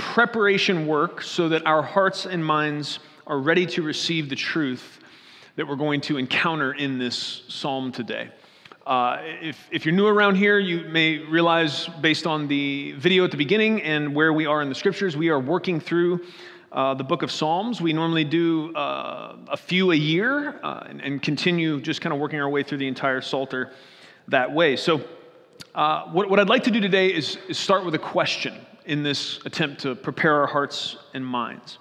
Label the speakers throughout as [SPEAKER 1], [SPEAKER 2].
[SPEAKER 1] preparation work so that our hearts and minds are ready to receive the truth that we're going to encounter in this psalm today. Uh, if, if you're new around here, you may realize based on the video at the beginning and where we are in the scriptures, we are working through uh, the book of Psalms. We normally do uh, a few a year uh, and, and, continue just kind of working our way through the entire Psalter that way. So, uh, what, what, I'd like to do today is, is, start with a question in this attempt to prepare our hearts and minds.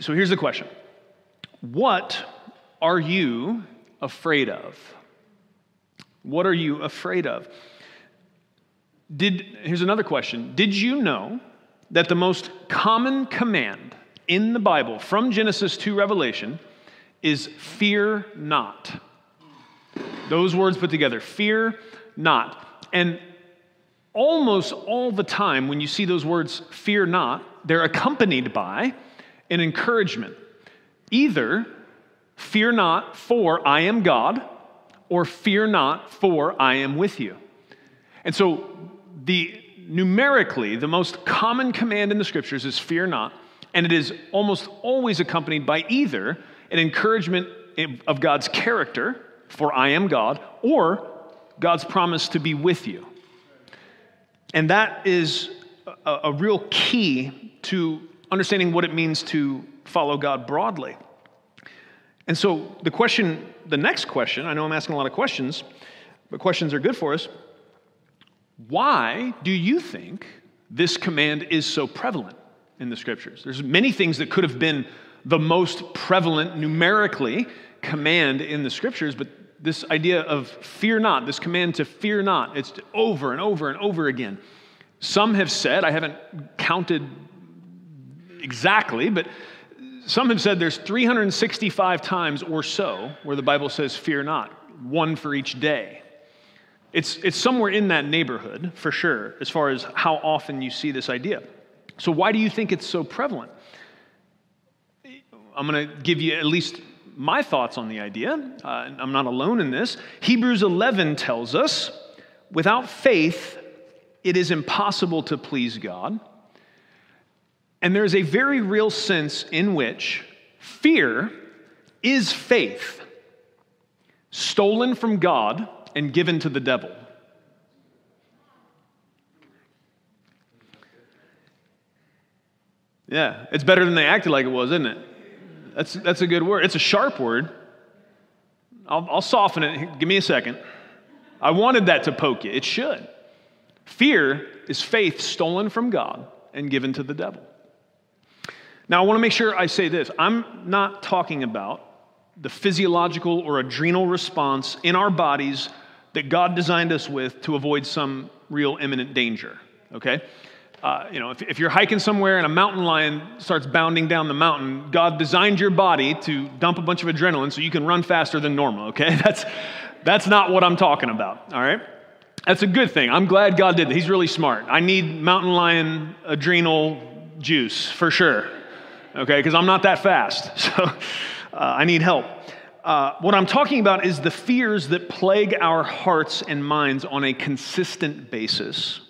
[SPEAKER 1] So, here's the question What are you afraid of? What are you afraid of? Did, here's another question Did you know that the most common command in the Bible, from Genesis to Revelation, is fear not. Those words put together fear not. And almost all the time, when you see those words fear not, they're accompanied by an encouragement. Either fear not, for I am God, or fear not, for I am with you. And so the numerically, the most common command in the scriptures is fear not, and it is almost always accompanied by either an encouragement of God's character, for I am God, or God's promise to be with you. And that is a, a real key to understanding what it means to follow God broadly. And so, the question, the next question, I know I'm asking a lot of questions, but questions are good for us. Why do you think this command is so prevalent in the scriptures? There's many things that could have been the most prevalent numerically command in the scriptures, but this idea of fear not, this command to fear not, it's over and over and over again. Some have said, I haven't counted exactly, but some have said there's 365 times or so where the Bible says fear not, one for each day. It's, it's somewhere in that neighborhood, for sure, as far as how often you see this idea. So, why do you think it's so prevalent? I'm going to give you at least my thoughts on the idea. Uh, I'm not alone in this. Hebrews 11 tells us without faith, it is impossible to please God. And there's a very real sense in which fear is faith stolen from God and given to the devil. Yeah, it's better than they acted like it was, isn't it? That's, that's a good word. It's a sharp word. I'll, I'll soften it. Give me a second. I wanted that to poke you. It should. Fear is faith stolen from God and given to the devil. Now, I want to make sure I say this. I'm not talking about the physiological or adrenal response in our bodies that God designed us with to avoid some real imminent danger, okay? Uh, you know, if, if, you're hiking somewhere and a mountain lion starts bounding down the mountain, God designed your body to dump a bunch of adrenaline so you can run faster than normal, okay? That's, that's not what I'm talking about, all right? That's a good thing. I'm glad God did that. He's really smart. I need mountain lion adrenal juice for sure, okay? Because I'm not that fast, so uh, I need help. Uh, what I'm talking about is the fears that plague our hearts and minds on a consistent basis,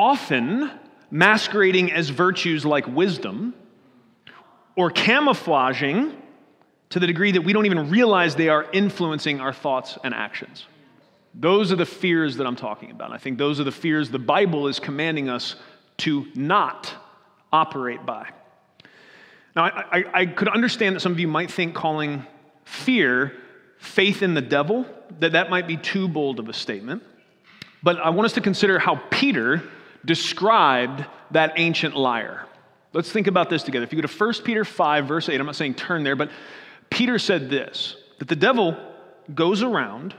[SPEAKER 1] often masquerading as virtues like wisdom or camouflaging to the degree that we don't even realize they are influencing our thoughts and actions. Those are the fears that I'm talking about. I think those are the fears the Bible is commanding us to not operate by. Now, I, I, I could understand that some of you might think calling fear faith in the devil, that that might be too bold of a statement. But I want us to consider how Peter described that ancient liar. Let's think about this together. If you go to 1 Peter 5, verse 8, I'm not saying turn there, but Peter said this that the devil goes around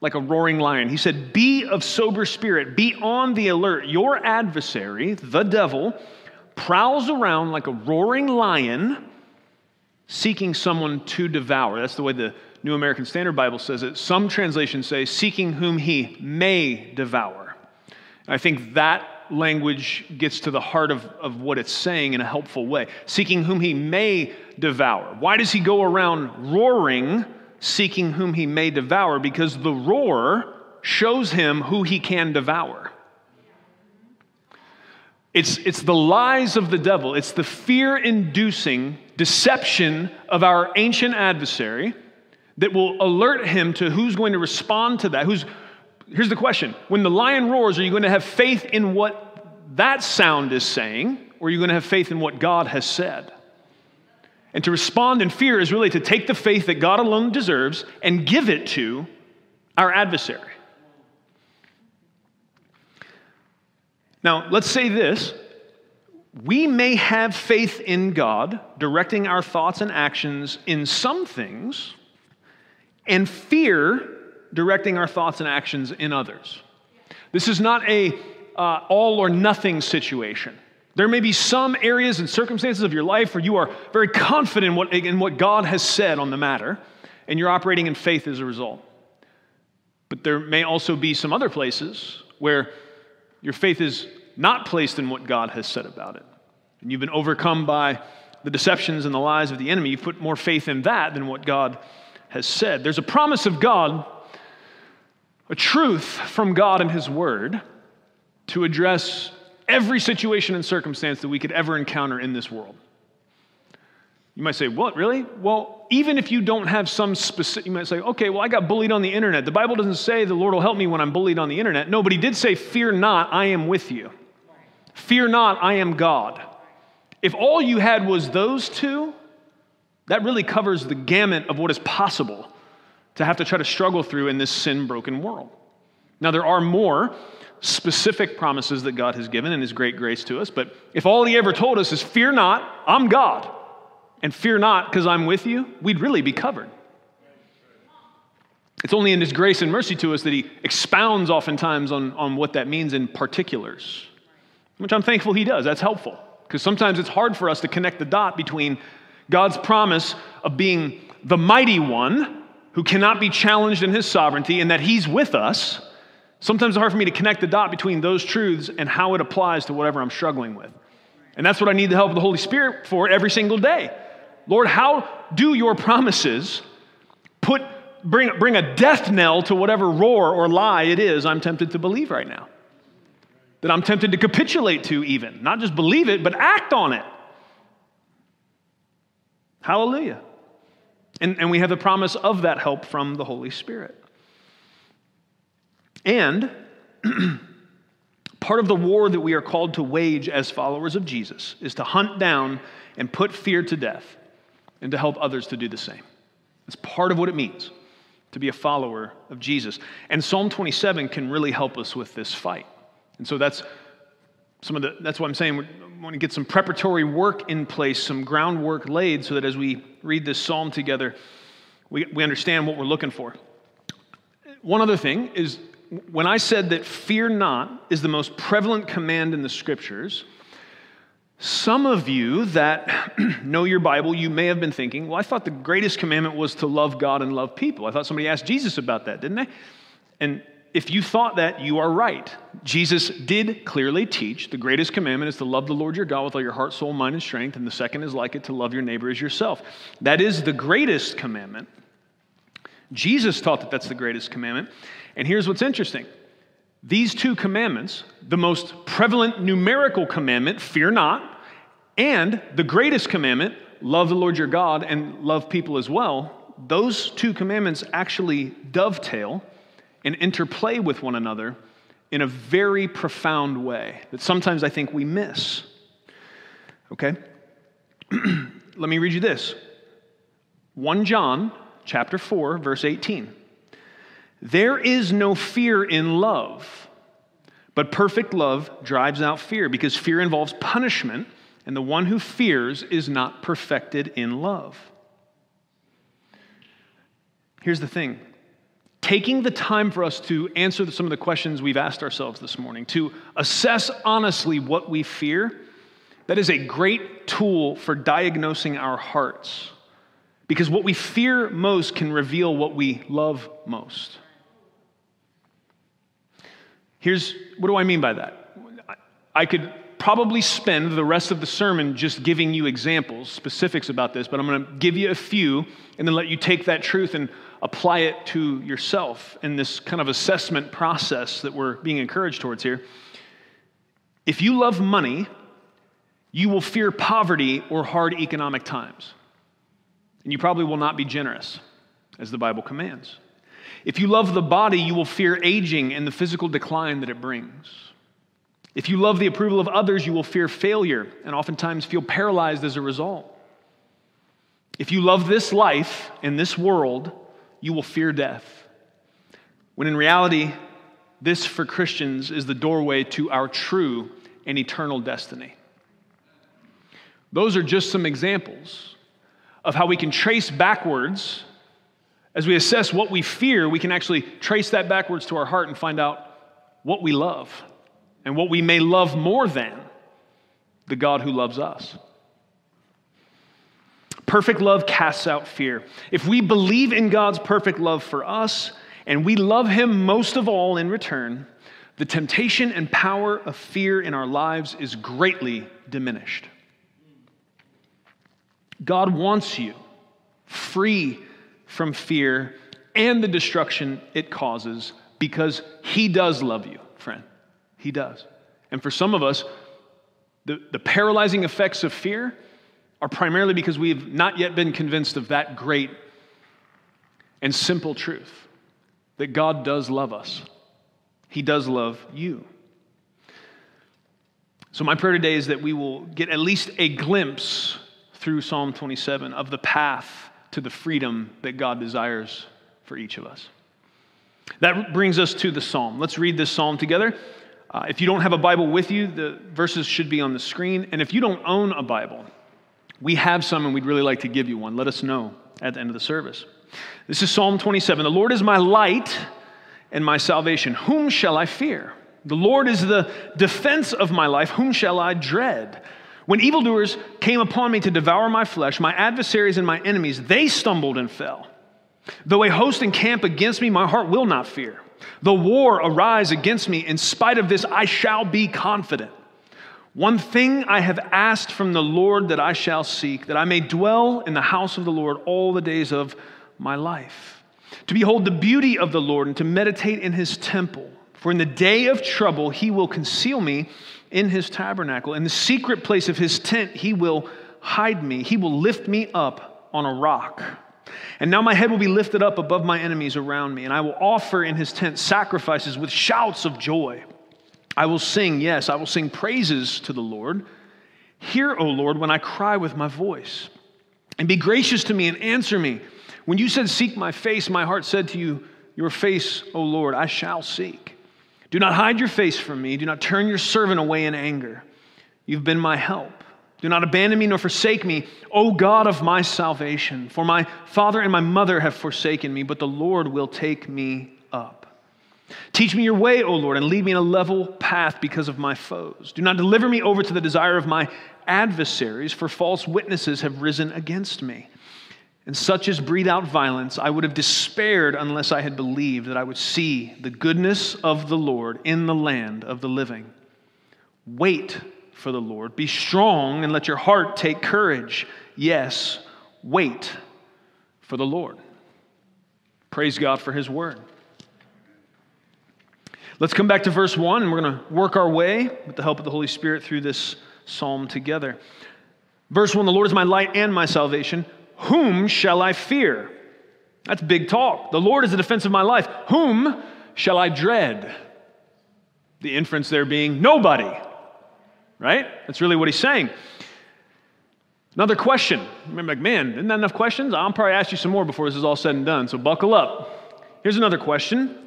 [SPEAKER 1] like a roaring lion. He said, Be of sober spirit, be on the alert. Your adversary, the devil, prowls around like a roaring lion seeking someone to devour. That's the way the New American Standard Bible says it. Some translations say, seeking whom he may devour. I think that language gets to the heart of, of what it's saying in a helpful way. Seeking whom he may devour. Why does he go around roaring, seeking whom he may devour? Because the roar shows him who he can devour. It's, it's the lies of the devil, it's the fear inducing deception of our ancient adversary that will alert him to who's going to respond to that. Who's, here's the question When the lion roars, are you going to have faith in what that sound is saying, or are you going to have faith in what God has said? And to respond in fear is really to take the faith that God alone deserves and give it to our adversary. Now, let's say this. We may have faith in God directing our thoughts and actions in some things, and fear directing our thoughts and actions in others. This is not a uh, all or nothing situation. There may be some areas and circumstances of your life where you are very confident in what, in what God has said on the matter, and you're operating in faith as a result. But there may also be some other places where your faith is not placed in what God has said about it. And you've been overcome by the deceptions and the lies of the enemy. You've put more faith in that than what God has said. There's a promise of God, a truth from God and His Word to address every situation and circumstance that we could ever encounter in this world. You might say, What, really? Well, even if you don't have some specific, you might say, Okay, well, I got bullied on the internet. The Bible doesn't say the Lord will help me when I'm bullied on the internet. No, but He did say, Fear not, I am with you. Fear not, I am God. If all you had was those two, that really covers the gamut of what is possible to have to try to struggle through in this sin broken world. Now, there are more specific promises that God has given in His great grace to us, but if all He ever told us is, Fear not, I'm God, and fear not because I'm with you, we'd really be covered. It's only in His grace and mercy to us that He expounds oftentimes on, on what that means in particulars, which I'm thankful He does. That's helpful because sometimes it's hard for us to connect the dot between God's promise of being the mighty one who cannot be challenged in his sovereignty and that he's with us. Sometimes it's hard for me to connect the dot between those truths and how it applies to whatever I'm struggling with. And that's what I need the help of the Holy Spirit for every single day. Lord, how do your promises put, bring, bring a death knell to whatever roar or lie it is I'm tempted to believe right now? That I'm tempted to capitulate to, even. Not just believe it, but act on it. Hallelujah. And, and we have the promise of that help from the Holy Spirit. And part of the war that we are called to wage as followers of Jesus is to hunt down and put fear to death and to help others to do the same. It's part of what it means to be a follower of Jesus. And Psalm 27 can really help us with this fight. And so that's some of the, that's what I'm saying. We want to get some preparatory work in place, some groundwork laid, so that as we read this psalm together, we, we understand what we're looking for. One other thing is when I said that fear not is the most prevalent command in the scriptures, some of you that know your Bible, you may have been thinking, well, I thought the greatest commandment was to love God and love people. I thought somebody asked Jesus about that, didn't they? And if you thought that, you are right. Jesus did clearly teach the greatest commandment is to love the Lord your God with all your heart, soul, mind, and strength, and the second is like it to love your neighbor as yourself. That is the greatest commandment. Jesus taught that that's the greatest commandment. And here's what's interesting these two commandments, the most prevalent numerical commandment, fear not, and the greatest commandment, love the Lord your God and love people as well, those two commandments actually dovetail and interplay with one another in a very profound way that sometimes I think we miss. Okay? Let me read you this 1 John chapter 4 verse 18. There is no fear in love, but perfect love drives out fear because fear involves punishment, and the one who fears is not perfected in love. Here's the thing taking the time for us to answer some of the questions we've asked ourselves this morning, to assess honestly what we fear, that is a great tool for diagnosing our hearts because what we fear most can reveal what we love most. Here's what do I mean by that? I could probably spend the rest of the sermon just giving you examples, specifics about this, but I'm going to give you a few and then let you take that truth and apply it to yourself in this kind of assessment process that we're being encouraged towards here. If you love money, you will fear poverty or hard economic times. And you probably will not be generous, as the Bible commands. If you love the body, you will fear aging and the physical decline that it brings. If you love the approval of others, you will fear failure and oftentimes feel paralyzed as a result. If you love this life and this world, you will fear death. When in reality, this for Christians is the doorway to our true and eternal destiny. Those are just some examples of how we can trace backwards as we assess what we fear, we can actually trace that backwards to our heart and find out what we love and what we may love more than the God who loves us. Perfect love casts out fear. If we believe in God's perfect love for us and we love Him most of all in return, the temptation and power of fear in our lives is greatly diminished. God wants you free from fear and the destruction it causes because He does love you, friend. He does. And for some of us, the, the paralyzing effects of fear are primarily because we've not yet been convinced of that great and simple truth that God does love us. He does love you. So, my prayer today is that we will get at least a glimpse through Psalm 27 of the path to the freedom that God desires for each of us. That brings us to the psalm. Let's read this psalm together. Uh, if you don't have a Bible with you, the verses should be on the screen. And if you don't own a Bible, we have some and we'd really like to give you one. Let us know at the end of the service. This is Psalm 27. The Lord is my light and my salvation. Whom shall I fear? The Lord is the defense of my life. Whom shall I dread? When evildoers came upon me to devour my flesh, my adversaries and my enemies, they stumbled and fell. Though a host encamp against me, my heart will not fear. Though war arise against me, in spite of this, I shall be confident. One thing I have asked from the Lord that I shall seek, that I may dwell in the house of the Lord all the days of my life, to behold the beauty of the Lord and to meditate in his temple. For in the day of trouble, he will conceal me in his tabernacle. In the secret place of his tent, he will hide me. He will lift me up on a rock. And now my head will be lifted up above my enemies around me, and I will offer in his tent sacrifices with shouts of joy. I will sing, yes, I will sing praises to the Lord. Hear, O Lord, when I cry with my voice, and be gracious to me and answer me. When you said, Seek my face, my heart said to you, Your face, O Lord, I shall seek. Do not hide your face from me. Do not turn your servant away in anger. You've been my help. Do not abandon me nor forsake me, O God of my salvation. For my father and my mother have forsaken me, but the Lord will take me up. Teach me your way, O Lord, and lead me in a level path because of my foes. Do not deliver me over to the desire of my adversaries, for false witnesses have risen against me and such as breathe out violence, I would have despaired unless I had believed that I would see the goodness of the Lord in the land of the living. Wait for the Lord. Be strong and let your heart take courage. Yes, wait for the Lord. Praise God for his word. Let's come back to verse 1, and we're going to work our way with the help of the Holy Spirit through this psalm together. Verse 1 The Lord is my light and my salvation. Whom shall I fear? That's big talk. The Lord is the defense of my life. Whom shall I dread? The inference there being nobody, right? That's really what he's saying. Another question. Remember, like, man, isn't that enough questions? I'll probably ask you some more before this is all said and done, so buckle up. Here's another question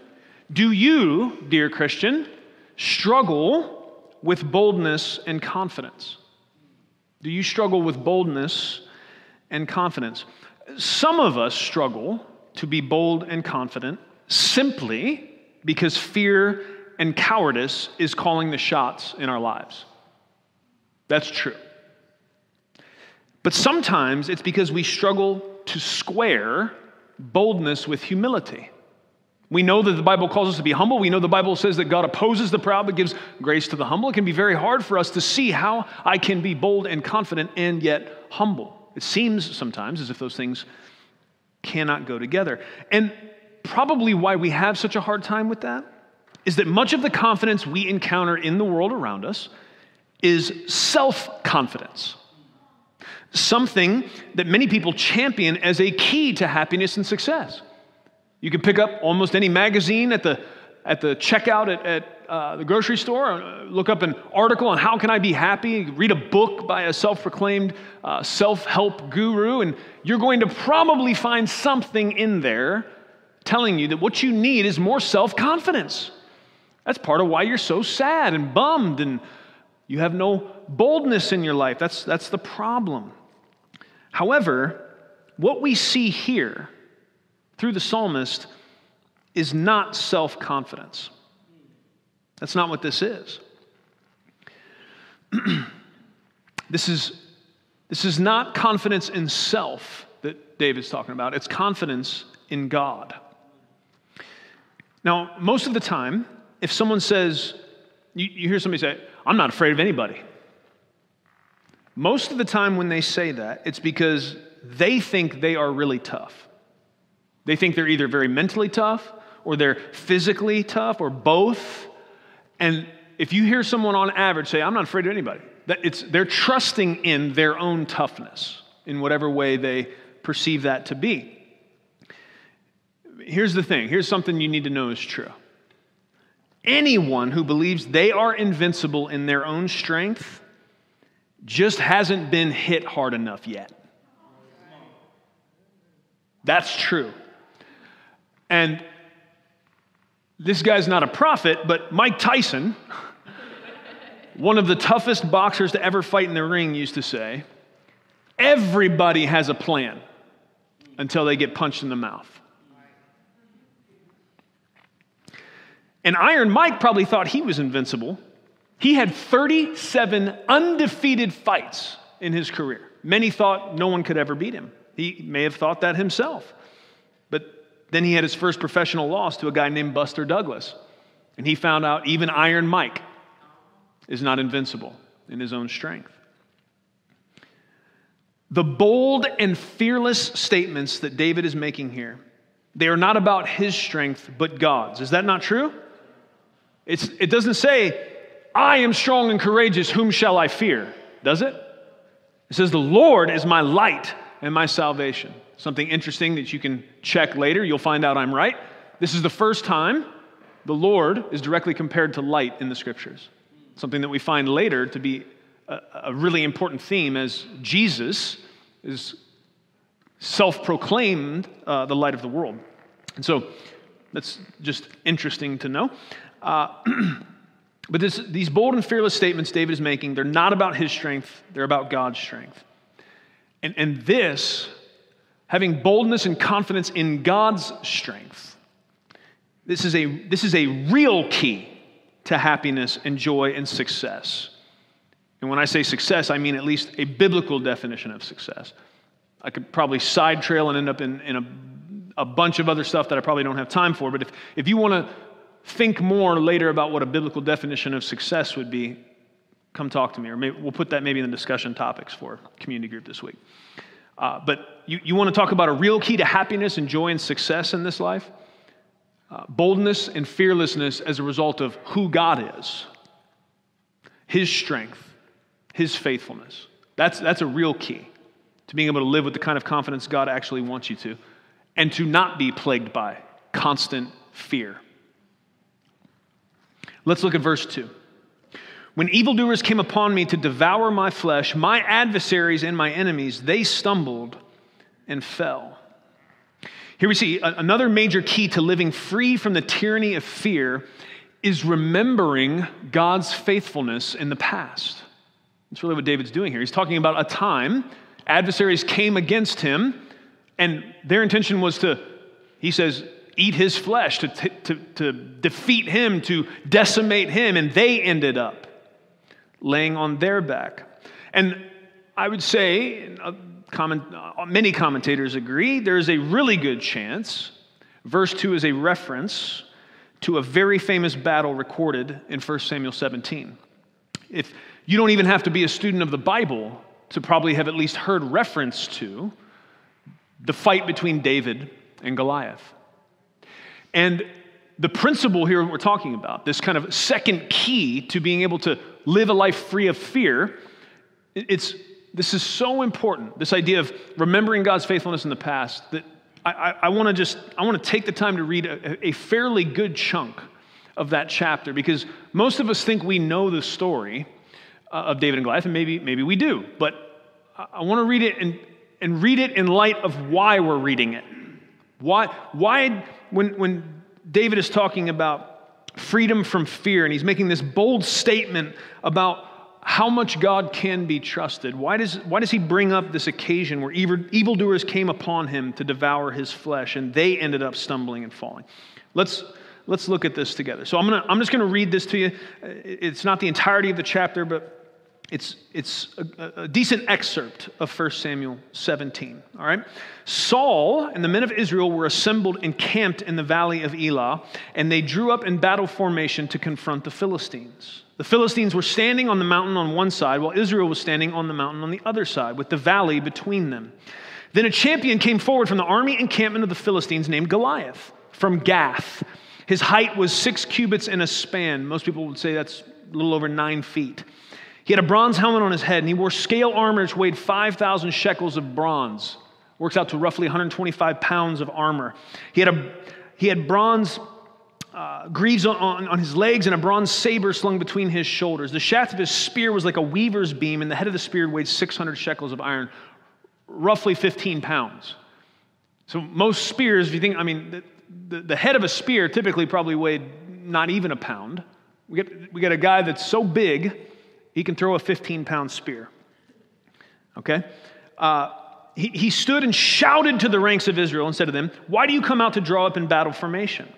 [SPEAKER 1] Do you, dear Christian, struggle with boldness and confidence? Do you struggle with boldness and confidence. Some of us struggle to be bold and confident simply because fear and cowardice is calling the shots in our lives. That's true. But sometimes it's because we struggle to square boldness with humility. We know that the Bible calls us to be humble. We know the Bible says that God opposes the proud but gives grace to the humble. It can be very hard for us to see how I can be bold and confident and yet humble. It seems sometimes as if those things cannot go together. And probably why we have such a hard time with that is that much of the confidence we encounter in the world around us is self confidence. Something that many people champion as a key to happiness and success. You can pick up almost any magazine at the, at the checkout at, at uh, the grocery store, uh, look up an article on how can I be happy, read a book by a self-proclaimed uh, self-help guru, and you're going to probably find something in there telling you that what you need is more self-confidence. That's part of why you're so sad and bummed and you have no boldness in your life. That's, that's the problem. However, what we see here through the psalmist is not self confidence. That's not what this is. this is. This is not confidence in self that David's talking about, it's confidence in God. Now, most of the time, if someone says, you, you hear somebody say, I'm not afraid of anybody. Most of the time when they say that, it's because they think they are really tough. They think they're either very mentally tough or they're physically tough or both. And if you hear someone on average say, I'm not afraid of anybody, that it's, they're trusting in their own toughness in whatever way they perceive that to be. Here's the thing here's something you need to know is true. Anyone who believes they are invincible in their own strength just hasn't been hit hard enough yet. That's true. And this guy's not a prophet, but Mike Tyson, one of the toughest boxers to ever fight in the ring, used to say, Everybody has a plan until they get punched in the mouth. And Iron Mike probably thought he was invincible. He had 37 undefeated fights in his career. Many thought no one could ever beat him. He may have thought that himself. Then he had his first professional loss to a guy named Buster Douglas. And he found out even Iron Mike is not invincible in his own strength. The bold and fearless statements that David is making here, they are not about his strength, but God's. Is that not true? It's, it doesn't say, I am strong and courageous, whom shall I fear? Does it? It says, The Lord is my light and my salvation. Something interesting that you can check later, you'll find out I'm right. This is the first time the Lord is directly compared to light in the scriptures. Something that we find later to be a, a really important theme as Jesus is self proclaimed uh, the light of the world. And so that's just interesting to know. Uh, but this, these bold and fearless statements David is making, they're not about his strength, they're about God's strength. And, and this having boldness and confidence in God's strength. This is a, this is a real key to happiness and joy and success. And when I say success, I mean at least a biblical definition of success. I could probably side trail and end up in, in a, a bunch of other stuff that I probably don't have time for. But if, if you want to think more later about what a biblical definition of success would be, come talk to me. Or maybe, we'll put that maybe in the discussion topics for community group this week. Uh, but you, you want to talk about a real key to happiness and joy and success in this life? Uh, boldness and fearlessness as a result of who God is, His strength, His faithfulness. That's, that's a real key to being able to live with the kind of confidence God actually wants you to, and to not be plagued by constant fear. Let's look at verse 2. When evildoers came upon me to devour my flesh, my adversaries and my enemies, they stumbled and fell. Here we see another major key to living free from the tyranny of fear is remembering God's faithfulness in the past. That's really what David's doing here. He's talking about a time adversaries came against him, and their intention was to, he says, eat his flesh, to, to, to defeat him, to decimate him, and they ended up laying on their back. And I would say, uh, comment, uh, many commentators agree, there is a really good chance verse 2 is a reference to a very famous battle recorded in 1 Samuel 17. If you don't even have to be a student of the Bible to probably have at least heard reference to the fight between David and Goliath. And the principle here we're talking about, this kind of second key to being able to live a life free of fear, it's, this is so important. This idea of remembering God's faithfulness in the past, that I, I, I want to just, I want to take the time to read a, a fairly good chunk of that chapter because most of us think we know the story uh, of David and Goliath, and maybe, maybe we do. But I, I want to read it and, and read it in light of why we're reading it. Why, why when, when David is talking about freedom from fear and he's making this bold statement about how much God can be trusted. Why does, why does he bring up this occasion where evil, evildoers came upon him to devour his flesh and they ended up stumbling and falling? Let's, let's look at this together. So I'm, gonna, I'm just going to read this to you. It's not the entirety of the chapter, but it's, it's a, a, decent excerpt of 1 Samuel 17. All right? Saul and the men of Israel were assembled and camped in the valley of Elah, and they drew up in battle formation to confront the Philistines. The Philistines were standing on the mountain on one side, while Israel was standing on the mountain on the other side, with the valley between them. Then a champion came forward from the army encampment of the Philistines named Goliath from Gath. His height was six cubits and a span. Most people would say that's a little over nine feet. He had a bronze helmet on his head, and he wore scale armor which weighed 5,000 shekels of bronze. Works out to roughly 125 pounds of armor. He had, a, he had bronze uh, greaves on, on, on, his legs and a bronze saber slung between his shoulders. The shaft of his spear was like a weaver's beam, and the head of the spear weighed 600 shekels of iron, roughly 15 pounds. So, most spears, if you think, I mean, the, the, the head of a spear typically probably weighed not even a pound. We get, we get a guy that's so big, he can throw a 15 pound spear. Okay? Uh, he, he stood and shouted to the ranks of Israel and said to them, Why do you come out to draw up in battle formation?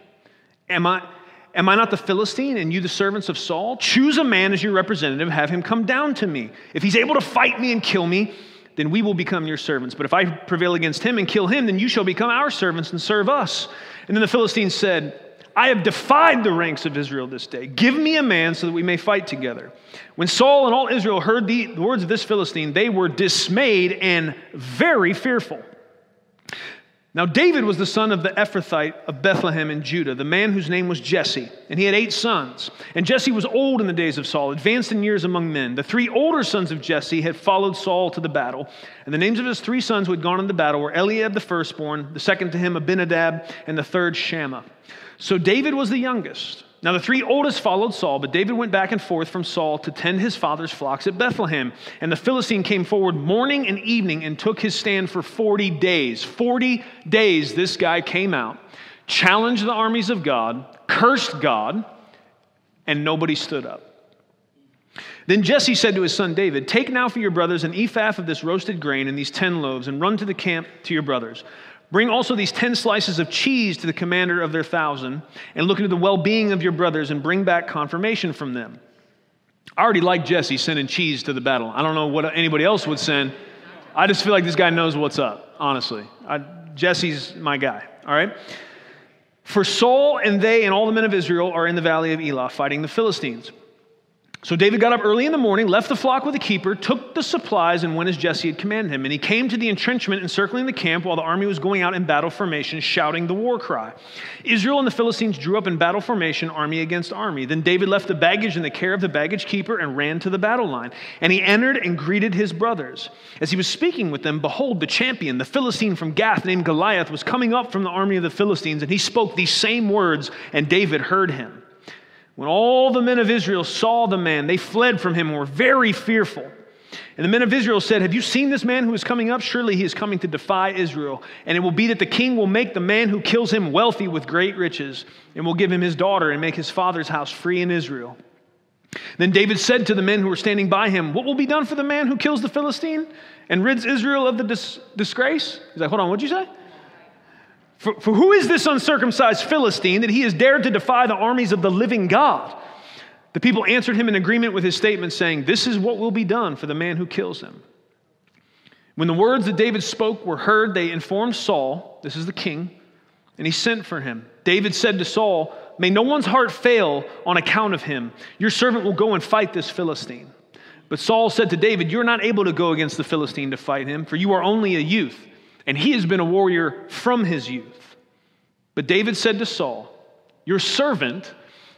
[SPEAKER 1] Am I, am I not the Philistine and you the servants of Saul? Choose a man as your representative, have him come down to me. If he's able to fight me and kill me, then we will become your servants. But if I prevail against him and kill him, then you shall become our servants and serve us. And then the Philistines said, I have defied the ranks of Israel this day. Give me a man so that we may fight together. When Saul and all Israel heard the words of this Philistine, they were dismayed and very fearful. Now, David was the son of the Ephrathite of Bethlehem in Judah, the man whose name was Jesse, and he had eight sons. And Jesse was old in the days of Saul, advanced in years among men. The three older sons of Jesse had followed Saul to the battle, and the names of his three sons who had gone into battle were Eliab the firstborn, the second to him Abinadab, and the third Shammah. So David was the youngest. Now, the three oldest followed Saul, but David went back and forth from Saul to tend his father's flocks at Bethlehem. And the Philistine came forward morning and evening and took his stand for 40 days. 40 days this guy came out, challenged the armies of God, cursed God, and nobody stood up. Then Jesse said to his son David, Take now for your brothers an ephah of this roasted grain and these ten loaves, and run to the camp to your brothers. Bring also these 10 slices of cheese to the commander of their thousand, and look into the well being of your brothers, and bring back confirmation from them. I already like Jesse sending cheese to the battle. I don't know what anybody else would send. I just feel like this guy knows what's up, honestly. I, Jesse's my guy, all right? For Saul and they and all the men of Israel are in the valley of Elah fighting the Philistines. So David got up early in the morning, left the flock with the keeper, took the supplies, and went as Jesse had commanded him. And he came to the entrenchment encircling the camp while the army was going out in battle formation, shouting the war cry. Israel and the Philistines drew up in battle formation, army against army. Then David left the baggage in the care of the baggage keeper and ran to the battle line. And he entered and greeted his brothers. As he was speaking with them, behold, the champion, the Philistine from Gath named Goliath, was coming up from the army of the Philistines, and he spoke these same words, and David heard him. When all the men of Israel saw the man, they fled from him and were very fearful. And the men of Israel said, Have you seen this man who is coming up? Surely he is coming to defy Israel. And it will be that the king will make the man who kills him wealthy with great riches, and will give him his daughter and make his father's house free in Israel. Then David said to the men who were standing by him, What will be done for the man who kills the Philistine and rids Israel of the dis- disgrace? He's like, Hold on, what'd you say? For, for who is this uncircumcised Philistine that he has dared to defy the armies of the living God? The people answered him in agreement with his statement, saying, This is what will be done for the man who kills him. When the words that David spoke were heard, they informed Saul, this is the king, and he sent for him. David said to Saul, May no one's heart fail on account of him. Your servant will go and fight this Philistine. But Saul said to David, You're not able to go against the Philistine to fight him, for you are only a youth, and he has been a warrior from his youth. But David said to Saul, Your servant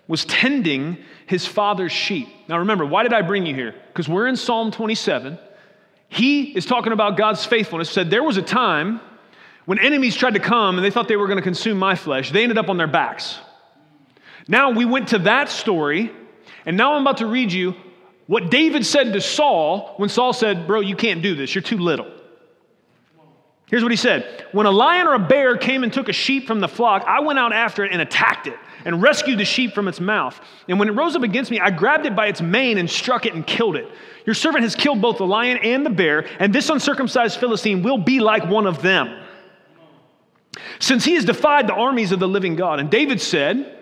[SPEAKER 1] was tending his father's sheep. Now remember, why did I bring you here? Because we're in Psalm 27. He is talking about God's faithfulness. Said there was a time when enemies tried to come and they thought they were going to consume my flesh. They ended up on their backs. Now we went to that story, and now I'm about to read you what David said to Saul when Saul said, Bro, you can't do this. You're too little. Here's what he said When a lion or a bear came and took a sheep from the flock, I went out after it and attacked it and rescued the sheep from its mouth. And when it rose up against me, I grabbed it by its mane and struck it and killed it. Your servant has killed both the lion and the bear, and this uncircumcised Philistine will be like one of them. Since he has defied the armies of the living God. And David said,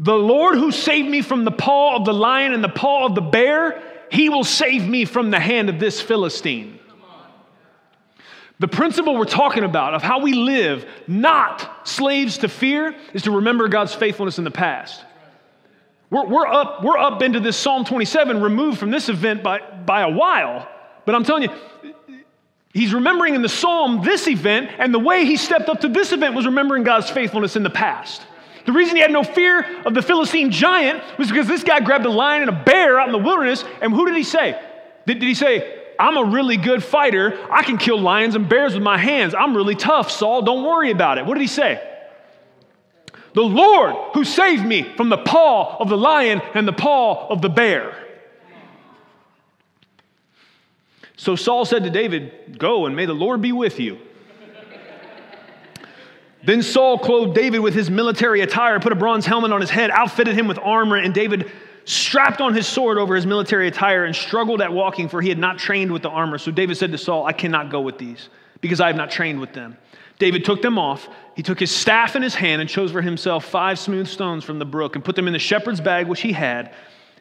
[SPEAKER 1] the Lord who saved me from the paw of the lion and the paw of the bear, he will save me from the hand of this Philistine. The principle we're talking about of how we live, not slaves to fear, is to remember God's faithfulness in the past. We're, we're, up, we're up into this Psalm 27, removed from this event by, by a while. But I'm telling you, he's remembering in the Psalm this event, and the way he stepped up to this event was remembering God's faithfulness in the past. The reason he had no fear of the Philistine giant was because this guy grabbed a lion and a bear out in the wilderness. And who did he say? Did, did he say, I'm a really good fighter. I can kill lions and bears with my hands. I'm really tough, Saul. Don't worry about it. What did he say? The Lord who saved me from the paw of the lion and the paw of the bear. So Saul said to David, Go and may the Lord be with you. Then Saul clothed David with his military attire, put a bronze helmet on his head, outfitted him with armor, and David strapped on his sword over his military attire and struggled at walking, for he had not trained with the armor. So David said to Saul, I cannot go with these, because I have not trained with them. David took them off. He took his staff in his hand and chose for himself five smooth stones from the brook and put them in the shepherd's bag which he had,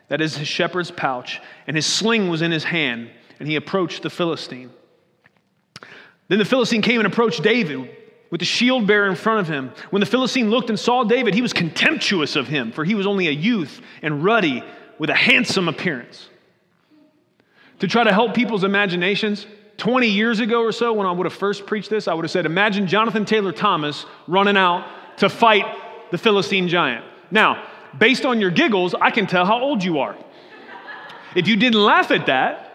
[SPEAKER 1] that is his shepherd's pouch, and his sling was in his hand, and he approached the Philistine. Then the Philistine came and approached David with the shield bearer in front of him. When the Philistine looked and saw David, he was contemptuous of him, for he was only a youth and ruddy with a handsome appearance. To try to help people's imaginations, 20 years ago or so, when I would have first preached this, I would have said, Imagine Jonathan Taylor Thomas running out to fight the Philistine giant. Now, based on your giggles, I can tell how old you are. If you didn't laugh at that,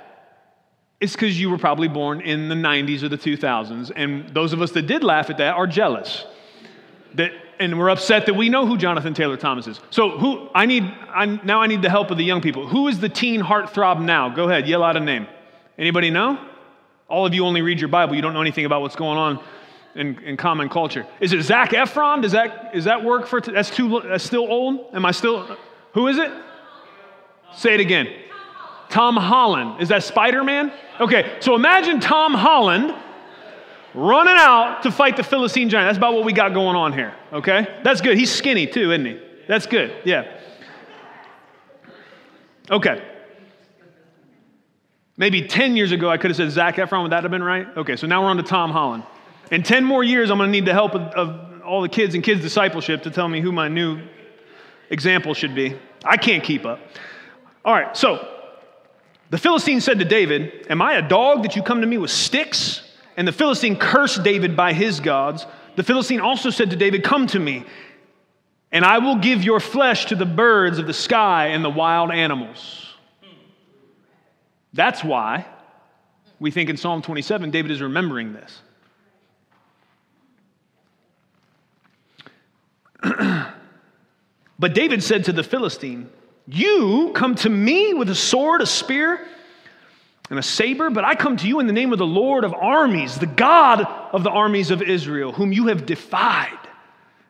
[SPEAKER 1] it's because you were probably born in the 90s or the 2000s. And those of us that did laugh at that are jealous. That, and we're upset that we know who Jonathan Taylor Thomas is. So who I need I, now I need the help of the young people. Who is the teen heartthrob now? Go ahead, yell out a name. Anybody know? All of you only read your Bible. You don't know anything about what's going on in, in common culture. Is it Zac Efron? Does that is that work for? T- that's too. That's still old. Am I still? Who is it? Say it again. Tom Holland. Is that Spider Man? Okay, so imagine Tom Holland running out to fight the Philistine giant. That's about what we got going on here, okay? That's good. He's skinny too, isn't he? That's good, yeah. Okay. Maybe 10 years ago, I could have said Zac Efron. Would that have been right? Okay, so now we're on to Tom Holland. In 10 more years, I'm going to need the help of, of all the kids and kids' discipleship to tell me who my new example should be. I can't keep up. All right, so the Philistine said to David, Am I a dog that you come to me with sticks? And the Philistine cursed David by his gods. The Philistine also said to David, Come to me, and I will give your flesh to the birds of the sky and the wild animals. That's why we think in Psalm 27, David is remembering this. but David said to the Philistine, you come to me with a sword, a spear, and a saber, but I come to you in the name of the Lord of armies, the God of the armies of Israel, whom you have defied.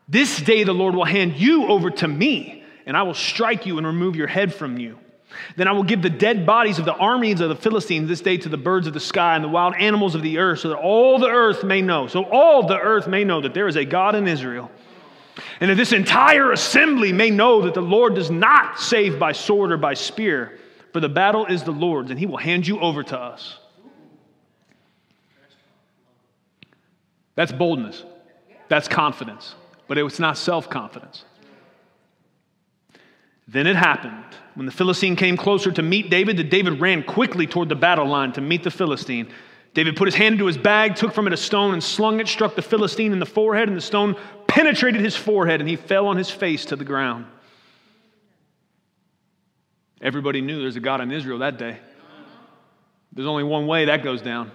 [SPEAKER 1] This day the Lord will hand you over to me, and I will strike you and remove your head from you. Then I will give the dead bodies of the armies of the Philistines this day to the birds of the sky and the wild animals of the earth, so that all the earth may know, so all the earth may know that there is a God in Israel and that this entire assembly may know that the Lord does not save by sword or by spear, for the battle is the Lord's, and he will hand you over to us. That's boldness, that's confidence, but it's not self confidence. Then it happened. When the Philistine came closer to meet David, that David ran quickly toward the battle line to meet the Philistine. David put his hand into his bag, took from it a stone, and slung it, struck the Philistine in the forehead, and the stone penetrated his forehead, and he fell on his face to the ground. Everybody knew there's a God in Israel that day. There's only one way that goes down.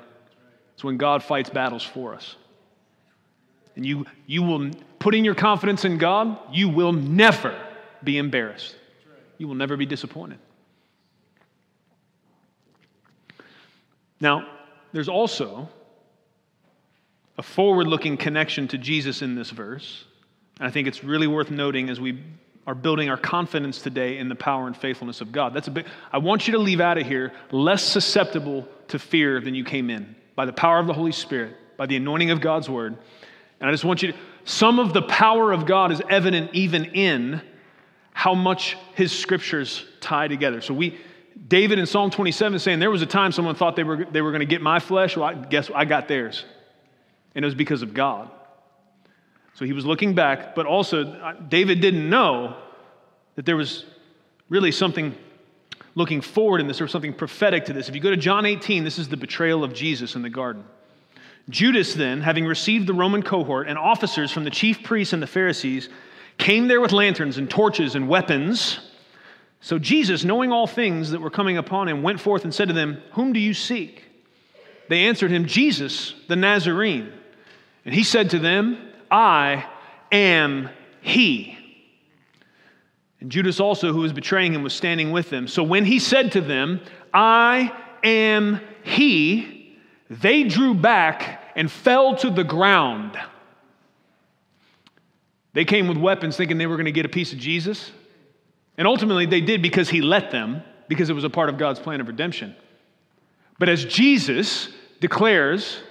[SPEAKER 1] It's when God fights battles for us. And you, you will, putting your confidence in God, you will never be embarrassed. You will never be disappointed. Now, there's also a forward looking connection to Jesus in this verse. And I think it's really worth noting as we are building our confidence today in the power and faithfulness of God. That's a bit, I want you to leave out of here less susceptible to fear than you came in by the power of the Holy Spirit, by the anointing of God's word. And I just want you to, some of the power of God is evident even in how much his scriptures tie together. So we, David in Psalm 27 saying, There was a time someone thought they were, they were going to get my flesh. Well, I guess I got theirs. And it was because of God. So he was looking back, but also uh, David didn't know that there was really something looking forward in this, or something prophetic to this. If you go to John 18, this is the betrayal of Jesus in the garden. Judas, then, having received the Roman cohort and officers from the chief priests and the Pharisees, came there with lanterns and torches and weapons. So Jesus, knowing all things that were coming upon him, went forth and said to them, Whom do you seek? They answered him, Jesus, the Nazarene. And he said to them, I am he. And Judas also, who was betraying him, was standing with them. So when he said to them, I am he, they drew back and fell to the ground. They came with weapons thinking they were going to get a piece of Jesus. And ultimately, they did because he let them, because it was a part of God's plan of redemption. But as Jesus declares,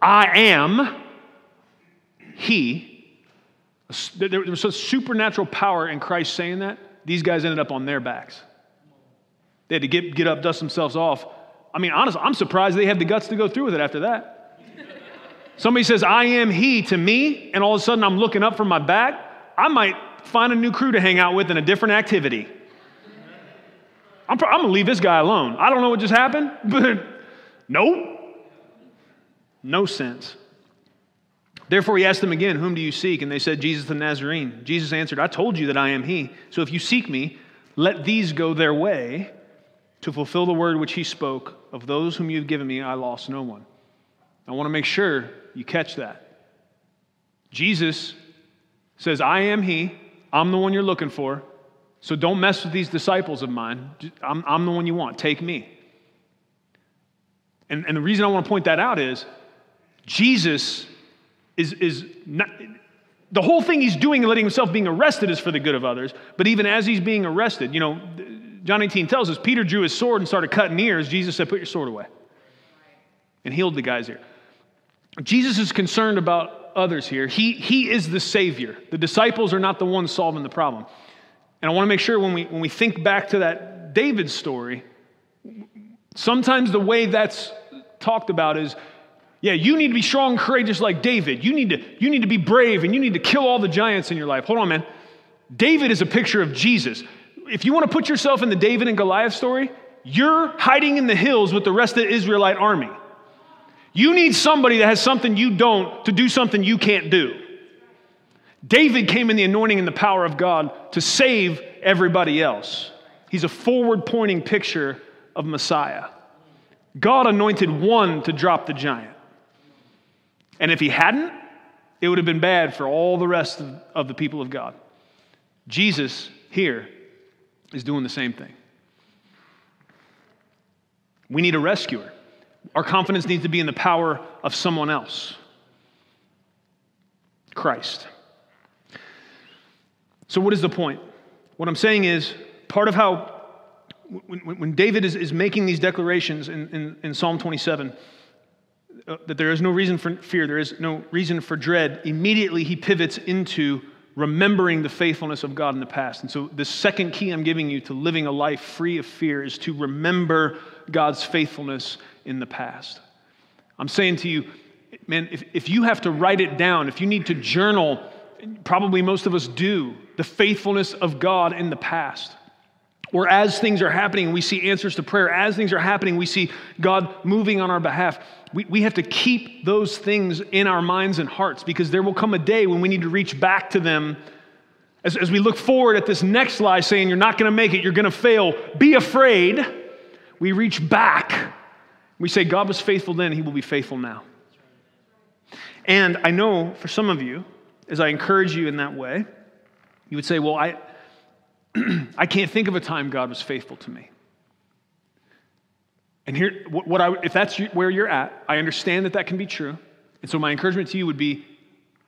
[SPEAKER 1] I am he, there was such supernatural power in Christ saying that, these guys ended up on their backs. They had to get, get up, dust themselves off. I mean, honestly, I'm surprised they had the guts to go through with it after that. Somebody says, I am he to me, and all of a sudden I'm looking up from my back. I might find a new crew to hang out with in a different activity. I'm, I'm going to leave this guy alone. I don't know what just happened, but nope. No sense. Therefore, he asked them again, Whom do you seek? And they said, Jesus the Nazarene. Jesus answered, I told you that I am he. So if you seek me, let these go their way to fulfill the word which he spoke. Of those whom you've given me, I lost no one. I want to make sure you catch that. Jesus says, I am he. I'm the one you're looking for. So don't mess with these disciples of mine. I'm, I'm the one you want. Take me. And, and the reason I want to point that out is Jesus is, is not, the whole thing he's doing and letting himself being arrested is for the good of others. But even as he's being arrested, you know, John 18 tells us Peter drew his sword and started cutting ears. Jesus said, Put your sword away. And healed the guy's ear. Jesus is concerned about others here. He, he is the Savior. The disciples are not the ones solving the problem. And I want to make sure when we, when we think back to that David story, sometimes the way that's talked about is yeah, you need to be strong and courageous like David. You need, to, you need to be brave and you need to kill all the giants in your life. Hold on, man. David is a picture of Jesus. If you want to put yourself in the David and Goliath story, you're hiding in the hills with the rest of the Israelite army. You need somebody that has something you don't to do something you can't do. David came in the anointing and the power of God to save everybody else. He's a forward pointing picture of Messiah. God anointed one to drop the giant. And if he hadn't, it would have been bad for all the rest of, of the people of God. Jesus here is doing the same thing. We need a rescuer. Our confidence needs to be in the power of someone else Christ. So, what is the point? What I'm saying is, part of how, when, when David is, is making these declarations in, in, in Psalm 27, uh, that there is no reason for fear, there is no reason for dread, immediately he pivots into remembering the faithfulness of God in the past. And so, the second key I'm giving you to living a life free of fear is to remember God's faithfulness in the past. I'm saying to you, man, if, if you have to write it down, if you need to journal, probably most of us do, the faithfulness of God in the past. Or as things are happening, we see answers to prayer. As things are happening, we see God moving on our behalf. We, we have to keep those things in our minds and hearts because there will come a day when we need to reach back to them. As, as we look forward at this next lie saying, You're not going to make it, you're going to fail, be afraid. We reach back. We say, God was faithful then, He will be faithful now. And I know for some of you, as I encourage you in that way, you would say, Well, I. I can't think of a time God was faithful to me. And here, what, what I, if that's where you're at, I understand that that can be true. And so my encouragement to you would be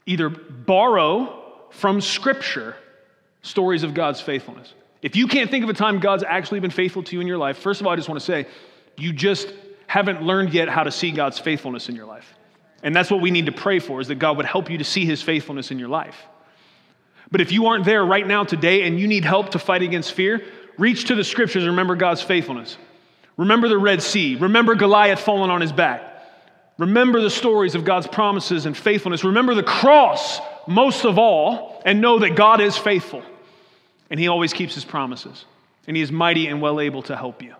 [SPEAKER 1] either borrow from Scripture stories of God's faithfulness. If you can't think of a time God's actually been faithful to you in your life, first of all, I just want to say, you just haven't learned yet how to see God's faithfulness in your life. And that's what we need to pray for, is that God would help you to see his faithfulness in your life. But if you aren't there right now today and you need help to fight against fear, reach to the scriptures and remember God's faithfulness. Remember the Red Sea. Remember Goliath falling on his back. Remember the stories of God's promises and faithfulness. Remember the cross most of all, and know that God is faithful and He always keeps His promises. And He is mighty and well able to help you.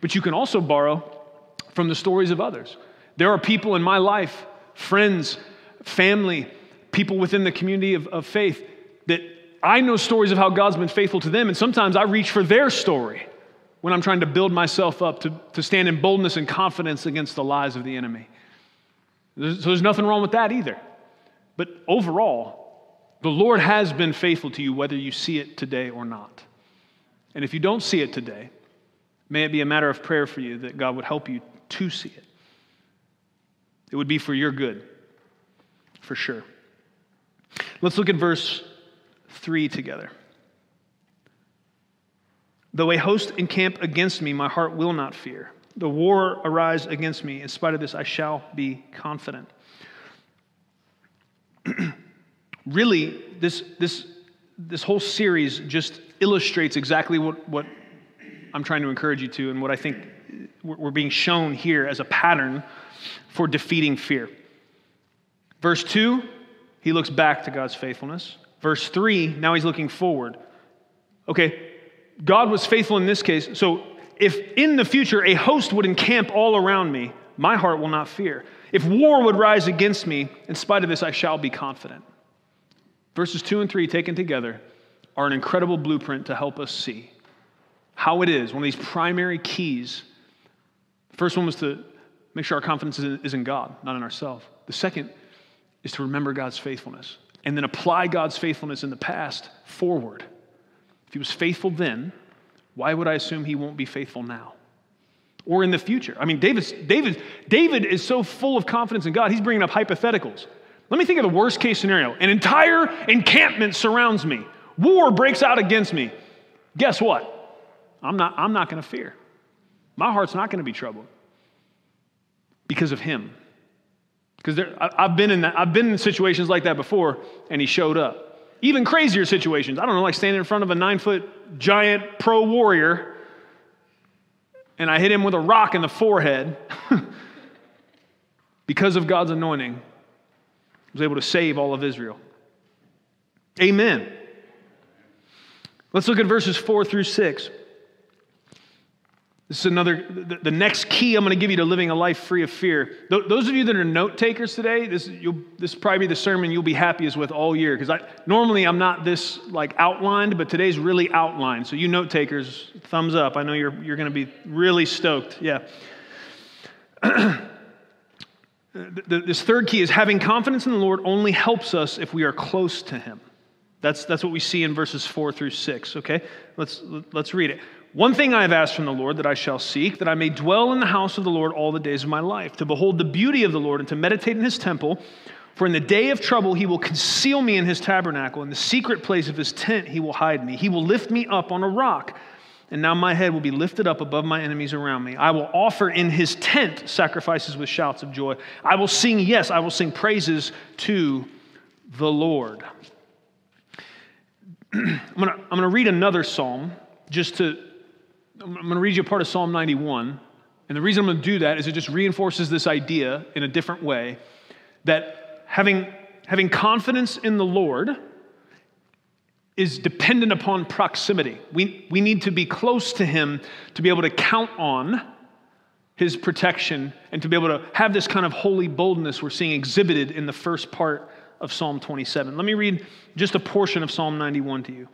[SPEAKER 1] But you can also borrow from the stories of others. There are people in my life, friends, family, people within the community of, of faith that I know stories of how God's been faithful to them, and sometimes I reach for their story when I'm trying to build myself up to, to stand in boldness and confidence against the lies of the enemy. There's, so there's nothing wrong with that either. But overall, the Lord has been faithful to you whether you see it today or not. And if you don't see it today, may it be a matter of prayer for you that God would help you to see it. It would be for your good, for sure. Let's look at verse 3 together. Though a host encamp against me, my heart will not fear. The war arise against me. In spite of this, I shall be confident. really, this, this, this whole series just illustrates exactly what, what I'm trying to encourage you to and what I think we're being shown here as a pattern for defeating fear. Verse 2 he looks back to God's faithfulness. Verse 3, now he's looking forward. Okay, God was faithful in this case. So if in the future a host would encamp all around me, my heart will not fear. If war would rise against me, in spite of this, I shall be confident. Verses 2 and 3 taken together are an incredible blueprint to help us see how it is, one of these primary keys. First one was to make sure our confidence is in God, not in ourselves. The second is to remember God's faithfulness and then apply God's faithfulness in the past forward. If he was faithful then, why would I assume he won't be faithful now? Or in the future. I mean, David's, David, David is so full of confidence in God, he's bringing up hypotheticals. Let me think of the worst case scenario. An entire encampment surrounds me. War breaks out against me. Guess what? I'm not, I'm not going to fear. My heart's not going to be troubled because of him. Because I've been in that, I've been in situations like that before, and he showed up. Even crazier situations. I don't know, like standing in front of a nine foot giant pro warrior, and I hit him with a rock in the forehead. because of God's anointing, I was able to save all of Israel. Amen. Let's look at verses four through six. This is another, the, next key I'm going to give you to living a life free of fear. Th- those of you that are note takers today, this, this will probably be the sermon you'll be happiest with all year. Because I, normally I'm not this like outlined, but today's really outlined. So you note takers, thumbs up. I know you're, you're going to be really stoked. Yeah. this third key is having confidence in the Lord only helps us if we are close to Him. That's, that's what we see in verses four through six. Okay, let's let's read it. One thing I have asked from the Lord that I shall seek, that I may dwell in the house of the Lord all the days of my life, to behold the beauty of the Lord and to meditate in his temple. For in the day of trouble he will conceal me in his tabernacle. In the secret place of his tent he will hide me. He will lift me up on a rock. And now my head will be lifted up above my enemies around me. I will offer in his tent sacrifices with shouts of joy. I will sing, yes, I will sing praises to the Lord. I'm going to read another psalm just to I'm going to read you a part of Psalm 91 And the reason I'm going to do that is it just reinforces this idea in a different way that having, having confidence in the Lord is dependent upon proximity. We, we need to be close to Him to be able to count on His protection and to be able to have this kind of holy boldness we're seeing exhibited in the first part of Psalm 27. Let me read just a portion of Psalm 91 to you.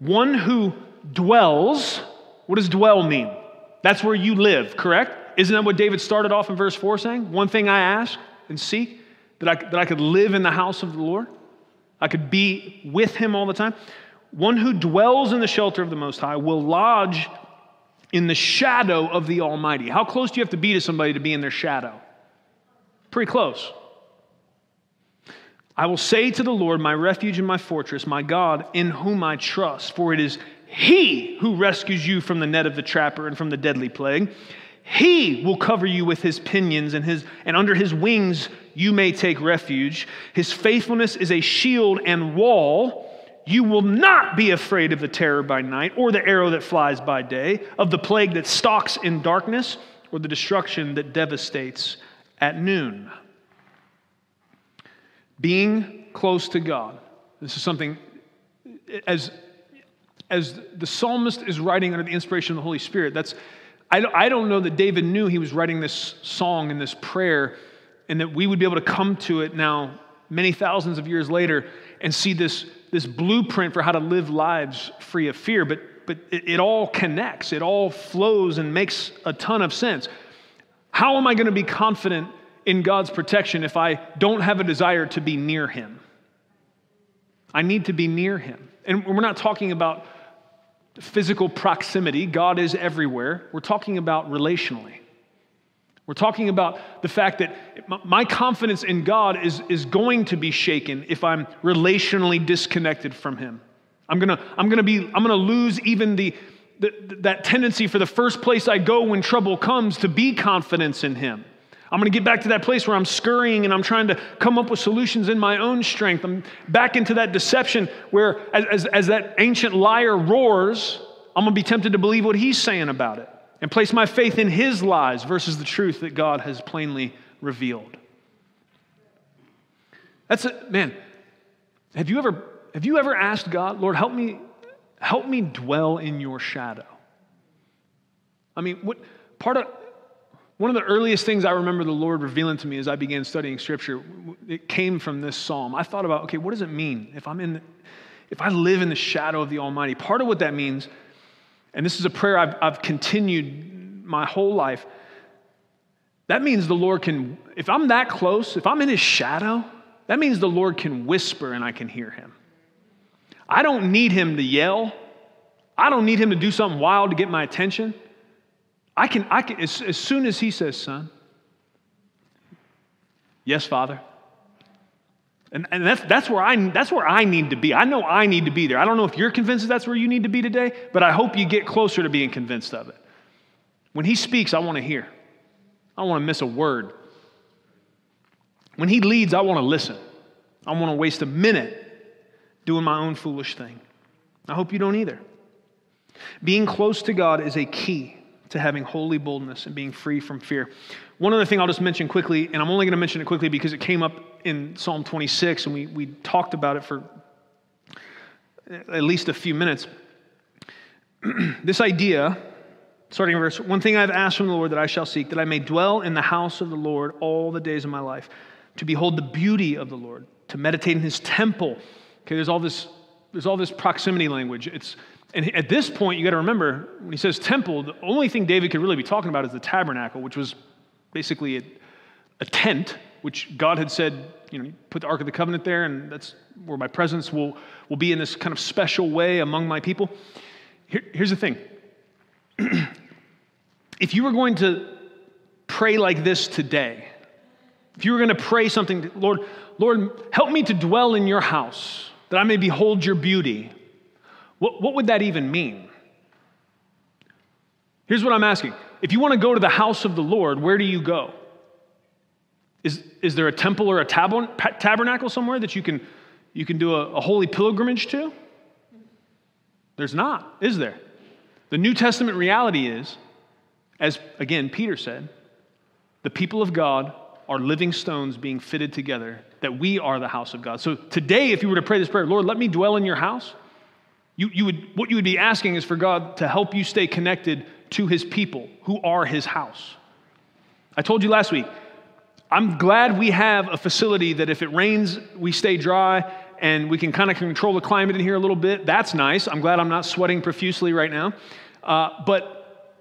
[SPEAKER 1] One who dwells, what does dwell mean? That's where you live, correct? Isn't that what David started off in verse 4 saying? One thing I ask and seek, that I, that I could live in the house of the Lord, I could be with him all the time. One who dwells in the shelter of the Most High will lodge in the shadow of the Almighty. How close do you have to be to somebody to be in their shadow? Pretty close. I will say to the Lord, my refuge and my fortress, my God, in whom I trust, for it is He who rescues you from the net of the trapper and from the deadly plague. He will cover you with his pinions, and, his, and under his wings you may take refuge. His faithfulness is a shield and wall. You will not be afraid of the terror by night, or the arrow that flies by day, of the plague that stalks in darkness, or the destruction that devastates at noon. Being close to God. This is something, as, as the psalmist is writing under the inspiration of the Holy Spirit, that's, I, don't know that David knew he was writing this song and this prayer, and that we would be able to come to it now, many thousands of years later, and see this, this blueprint for how to live lives free of fear. But, but it, it all connects, it all flows and makes a ton of sense. How am I going to be confident in God's protection if I don't have a desire to be near Him. I need to be near Him. And we're not talking about physical proximity, God is everywhere. We're talking about relationally. We're talking about the fact that my confidence in God is, is going to be shaken if I'm relationally disconnected from Him. I'm gonna, I'm gonna, be, I'm gonna lose even the, the, that tendency for the first place I go when trouble comes to be confidence in Him. I'm going to get back to that place where I'm scurrying and I'm trying to come up with solutions in my own strength. I'm back into that deception where, as, as, as that ancient liar roars, I'm going to be tempted to believe what he's saying about it and place my faith in his lies versus the truth that God has plainly revealed. That's it, man. Have you ever have you ever asked God, Lord, help me help me dwell in your shadow? I mean, what part of one of the earliest things I remember the Lord revealing to me as I began studying Scripture, it came from this psalm. I thought about, okay, what does it mean if I'm in, if I live in the shadow of the Almighty? Part of what that means, and this is a prayer I've, I've continued my whole life. That means the Lord can, if I'm that close, if I'm in His shadow, that means the Lord can whisper and I can hear Him. I don't need Him to yell. I don't need Him to do something wild to get my attention. I can, I can as, as soon as he says, son, yes, father. And, and that's, that's, where I, that's where I need to be. I know I need to be there. I don't know if you're convinced that that's where you need to be today, but I hope you get closer to being convinced of it. When he speaks, I want to hear. I don't want to miss a word. When he leads, I want to listen. I don't want to waste a minute doing my own foolish thing. I hope you don't either. Being close to God is a key to having holy boldness and being free from fear. One other thing I'll just mention quickly, and I'm only going to mention it quickly because it came up in Psalm 26 and we, we talked about it for at least a few minutes. this idea, starting in verse, one thing I've asked from the Lord that I shall seek, that I may dwell in the house of the Lord all the days of my life, to behold the beauty of the Lord, to meditate in his temple. Okay, there's all this, there's all this proximity language. It's and at this point, you got to remember, when he says temple, the only thing David could really be talking about is the tabernacle, which was basically a, a tent, which God had said, you know, put the Ark of the Covenant there, and that's where my presence will, will be in this kind of special way among my people. Here, here's the thing if you were going to pray like this today, if you were going to pray something, Lord, Lord, help me to dwell in your house, that I may behold your beauty. What, what would that even mean? Here's what I'm asking. If you want to go to the house of the Lord, where do you go? Is, is there a temple or a tabernacle somewhere that you can, you can do a, a holy pilgrimage to? There's not, is there? The New Testament reality is As again, Peter said, the people of God are living stones being fitted together, that we are the house of God. So today, if you were to pray this prayer, Lord, let me dwell in your house, you, you would, what you would be asking is for God to help you stay connected to his people who are his house. I told you last week, I'm glad we have a facility that if it rains, we stay dry and we can kind of control the climate in here a little bit. That's nice. I'm glad I'm not sweating profusely right now. Uh, but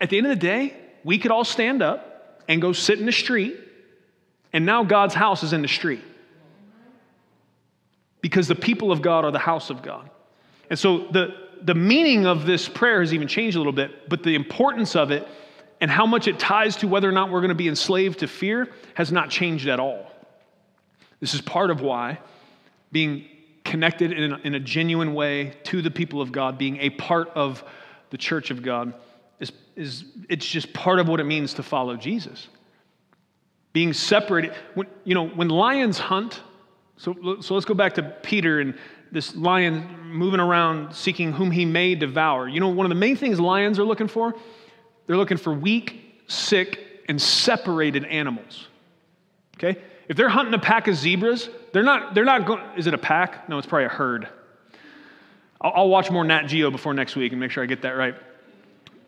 [SPEAKER 1] at the end of the day, we could all stand up and go sit in the street, and now God's house is in the street. Because the people of God are the house of God. And so the, the meaning of this prayer has even changed a little bit, but the importance of it and how much it ties to whether or not we're going to be enslaved to fear has not changed at all. This is part of why being connected in a, in a genuine way to the people of God, being a part of the church of God, is, is it's just part of what it means to follow Jesus. Being separated, when, you know, when lions hunt, so, so let's go back to Peter and this lion moving around seeking whom he may devour. You know, one of the main things lions are looking for they're looking for weak, sick, and separated animals. Okay? If they're hunting a pack of zebras, they're not, they're not going, is it a pack? No, it's probably a herd. I'll, I'll watch more Nat Geo before next week and make sure I get that right.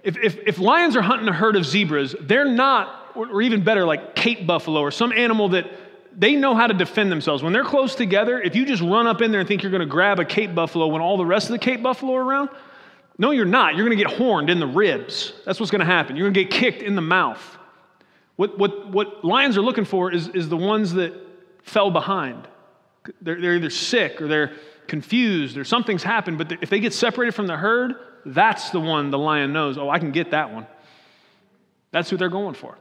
[SPEAKER 1] If, if, if lions are hunting a herd of zebras, they're not, or, or even better, like Cape buffalo or some animal that they know how to defend themselves. When they're close together, if you just run up in there and think you're going to grab a Cape buffalo when all the rest of the Cape buffalo are around, no, you're not. You're going to get horned in the ribs. That's what's going to happen. You're going to get kicked in the mouth. What, what, what lions are looking for is, is the ones that fell behind. They're, they're either sick or they're confused or something's happened, but if they get separated from the herd, that's the one the lion knows, oh, I can get that one. That's who they're going for.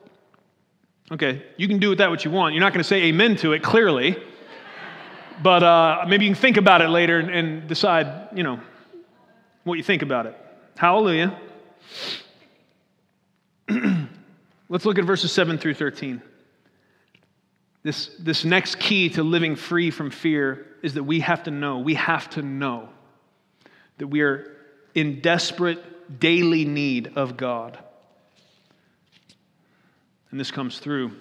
[SPEAKER 1] Okay, you can do with that what you want. You're not going to say amen to it, clearly. but uh, maybe you can think about it later and, and decide, you know, what you think about it. Hallelujah. Let's look at verses 7 through 13. This, this next key to living free from fear is that we have to know, we have to know that we are in desperate daily need of God. And this comes through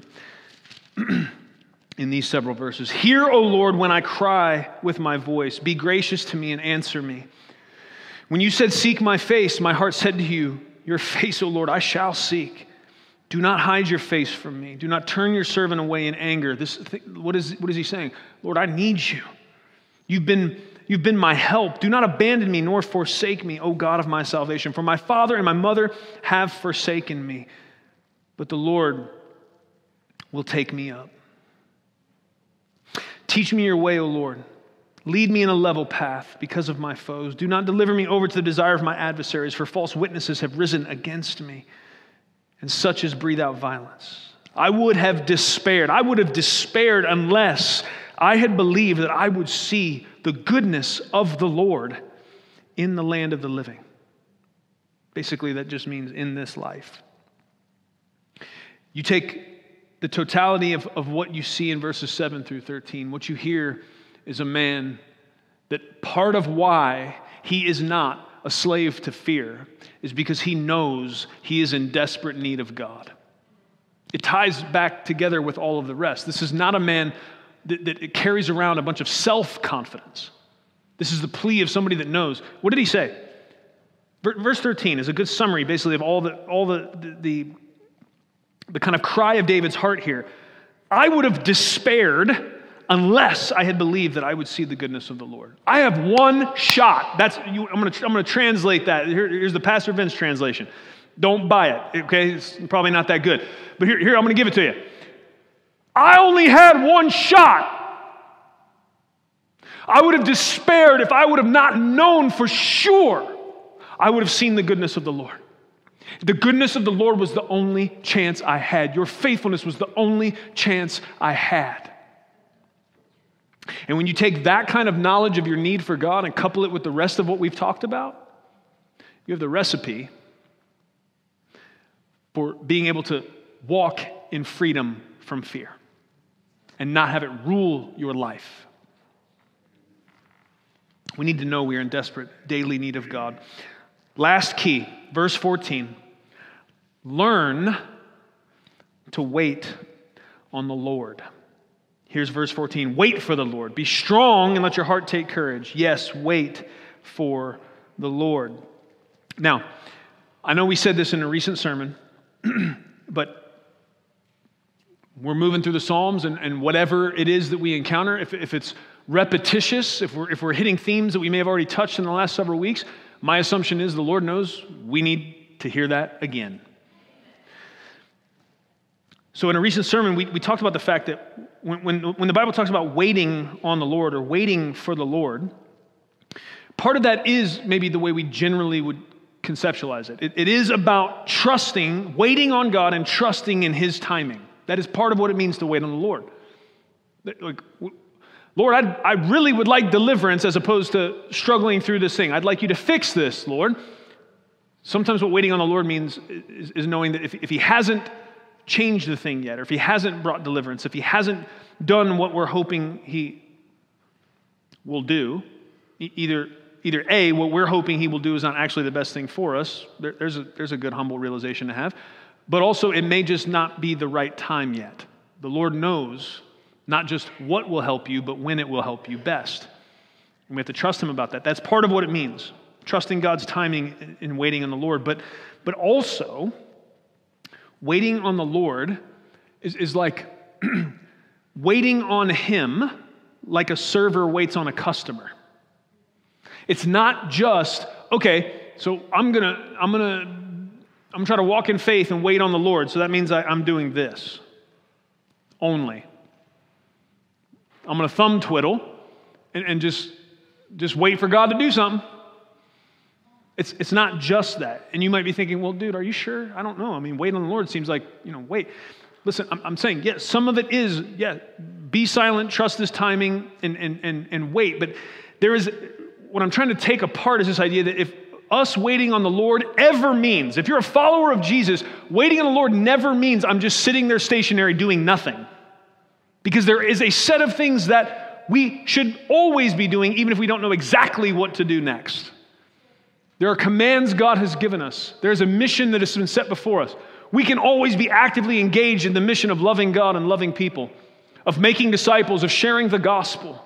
[SPEAKER 1] in these several verses. Hear, O Lord, when I cry with my voice. Be gracious to me and answer me. When you said, Seek my face, my heart said to you, Your face, O Lord, I shall seek. Do not hide your face from me. Do not turn your servant away in anger. This, what, is, what is he saying? Lord, I need you. You've been, you've been my help. Do not abandon me nor forsake me, O God of my salvation. For my father and my mother have forsaken me, but the Lord will take me up. Teach me your way, O Lord. Lead me in a level path because of my foes. Do not deliver me over to the desire of my adversaries, for false witnesses have risen against me, and such as breathe out violence. I would have despaired. I would have despaired unless I had believed that I would see the goodness of the Lord in the land of the living. Basically, that just means in this life. You take the totality of, of what you see in verses 7 through 13, what you hear is a man that part of why he is not a slave to fear is because he knows he is in desperate need of God. It ties back together with all of the rest. This is not a man that, that carries around a bunch of self confidence. This is the plea of somebody that knows. What did he say? Verse 13 is a good summary, basically, of all the, all the, the, the, the kind of cry of David's heart here. I would have despaired unless I had believed that I would see the goodness of the Lord. I have one shot. That's you, I'm going to I'm to translate that. Here, here's the Pastor Vince translation. Don't buy it. Okay, it's probably not that good. But here, here I'm going to give it to you. I only had one shot. I would have despaired if I would have not known for sure I would have seen the goodness of the Lord. The goodness of the Lord was the only chance I had. Your faithfulness was the only chance I had. And when you take that kind of knowledge of your need for God and couple it with the rest of what we've talked about, you have the recipe for being able to walk in freedom from fear and not have it rule your life. We need to know we are in desperate daily need of God. Last key, verse 14. Learn to wait on the Lord. Here's verse 14 Wait for the Lord. Be strong and let your heart take courage. Yes, wait for the Lord. Now, I know we said this in a recent sermon, but we're moving through the Psalms, and, and whatever it is that we encounter, if, if it's repetitious, if we're, if we're hitting themes that we may have already touched in the last several weeks, my assumption is the Lord knows we need to hear that again. So, in a recent sermon, we, we talked about the fact that when, when, when the Bible talks about waiting on the Lord or waiting for the Lord, part of that is maybe the way we generally would conceptualize it. it. It is about trusting, waiting on God and trusting in His timing. That is part of what it means to wait on the Lord. Like, Lord, I'd, i really would like deliverance as opposed to struggling through this thing. I'd like you to fix this, Lord. Sometimes what waiting on the Lord means is, is knowing that if, if He hasn't changed the thing yet, or if he hasn't brought deliverance, if he hasn't done what we're hoping he will do, either, either A, what we're hoping he will do is not actually the best thing for us, there, there's, a, there's a good humble realization to have, but also it may just not be the right time yet. The Lord knows not just what will help you, but when it will help you best. And we have to trust him about that. That's part of what it means, trusting God's timing and waiting on the Lord. But, but also, Waiting on the Lord is, is like waiting on Him like a server waits on a customer. It's not just, okay, so I'm gonna, I'm gonna, I'm gonna try to walk in faith and wait on the Lord. So that means I, I'm doing this only. I'm gonna thumb twiddle and, and just, just wait for God to do something. It's, it's not just that. And you might be thinking, well, dude, are you sure? I don't know. I mean, wait on the Lord seems like, you know, wait. Listen, I'm, I'm saying, yes, some of it is, yeah, be silent, trust this timing, and, and, and, and wait. But there is, what I'm trying to take apart is this idea that if us waiting on the Lord ever means, if you're a follower of Jesus, waiting on the Lord never means I'm just sitting there stationary doing nothing. Because there is a set of things that we should always be doing, even if we don't know exactly what to do next. There are commands God has given us, there's a mission that has been set before us. We can always be actively engaged in the mission of loving God and loving people, of making disciples, of sharing the gospel.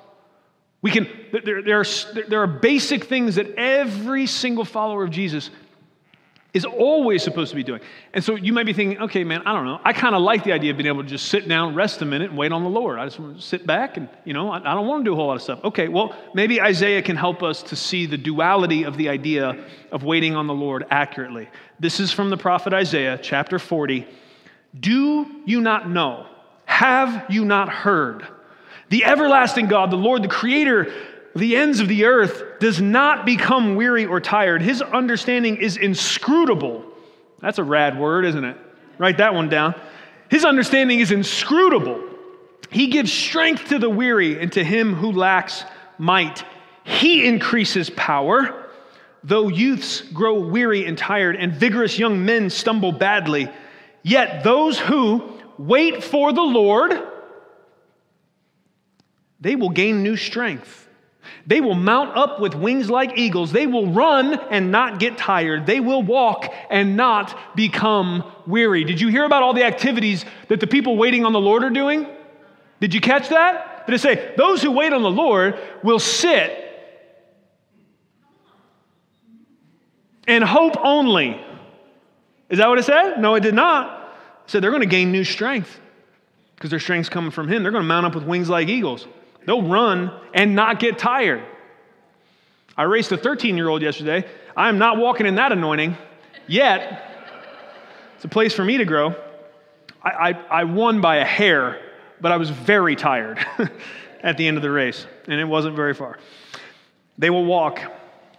[SPEAKER 1] We can, there, there, are, there are basic things that every single follower of Jesus is always supposed to be doing. And so you might be thinking, okay, man, I don't know. I kind of like the idea of being able to just sit down, rest a minute, and wait on the Lord. I just want to sit back and, you know, I, I don't want to do a whole lot of stuff. Okay, well, maybe Isaiah can help us to see the duality of the idea of waiting on the Lord accurately. This is from the prophet Isaiah, chapter 40. Do you not know? Have you not heard? The everlasting God, the Lord, the creator the ends of the earth does not become weary or tired. His understanding is inscrutable. That's a rad word, isn't it? Write that one down. His understanding is inscrutable. He gives strength to the weary and to him who lacks might. He increases power. Though youths grow weary and tired, and vigorous young men stumble badly, yet those who wait for the Lord, they will gain new strength. They will mount up with wings like eagles. They will run and not get tired. They will walk and not become weary. Did you hear about all the activities that the people waiting on the Lord are doing? Did you catch that? Did it say, those who wait on the Lord will sit and hope only? Is that what it said? No, it did not. It said they're going to gain new strength because their strength's coming from Him. They're going to mount up with wings like eagles. They'll run and not get tired. I raced a 13 year old yesterday. I am not walking in that anointing yet. It's a place for me to grow. I, I, I won by a hair, but I was very tired at the end of the race, and it wasn't very far. They will walk